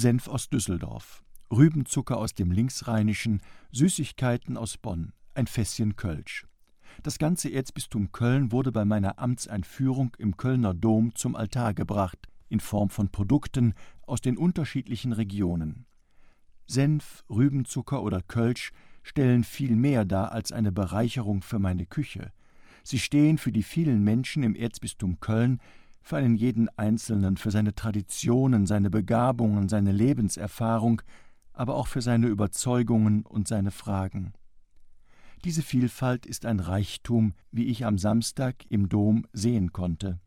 Senf aus Düsseldorf, Rübenzucker aus dem Linksrheinischen, Süßigkeiten aus Bonn, ein Fässchen Kölsch. Das ganze Erzbistum Köln wurde bei meiner Amtseinführung im Kölner Dom zum Altar gebracht, in Form von Produkten aus den unterschiedlichen Regionen. Senf, Rübenzucker oder Kölsch stellen viel mehr dar als eine Bereicherung für meine Küche. Sie stehen für die vielen Menschen im Erzbistum Köln, für einen jeden Einzelnen, für seine Traditionen, seine Begabungen, seine Lebenserfahrung, aber auch für seine Überzeugungen und seine Fragen. Diese Vielfalt ist ein Reichtum, wie ich am Samstag im Dom sehen konnte.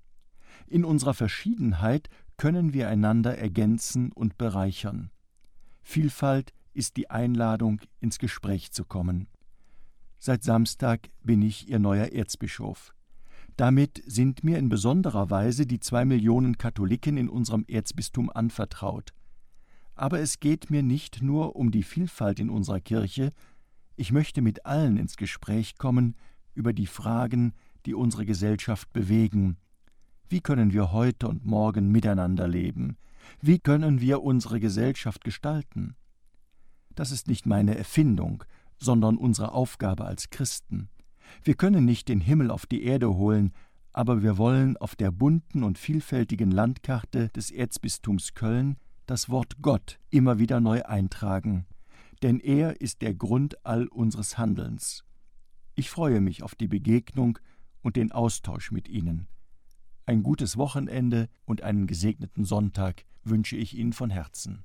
In unserer Verschiedenheit können wir einander ergänzen und bereichern. Vielfalt ist die Einladung, ins Gespräch zu kommen. Seit Samstag bin ich Ihr neuer Erzbischof. Damit sind mir in besonderer Weise die zwei Millionen Katholiken in unserem Erzbistum anvertraut. Aber es geht mir nicht nur um die Vielfalt in unserer Kirche, ich möchte mit allen ins Gespräch kommen über die Fragen, die unsere Gesellschaft bewegen. Wie können wir heute und morgen miteinander leben? Wie können wir unsere Gesellschaft gestalten? Das ist nicht meine Erfindung, sondern unsere Aufgabe als Christen. Wir können nicht den Himmel auf die Erde holen, aber wir wollen auf der bunten und vielfältigen Landkarte des Erzbistums Köln das Wort Gott immer wieder neu eintragen, denn er ist der Grund all unseres Handelns. Ich freue mich auf die Begegnung und den Austausch mit Ihnen. Ein gutes Wochenende und einen gesegneten Sonntag wünsche ich Ihnen von Herzen.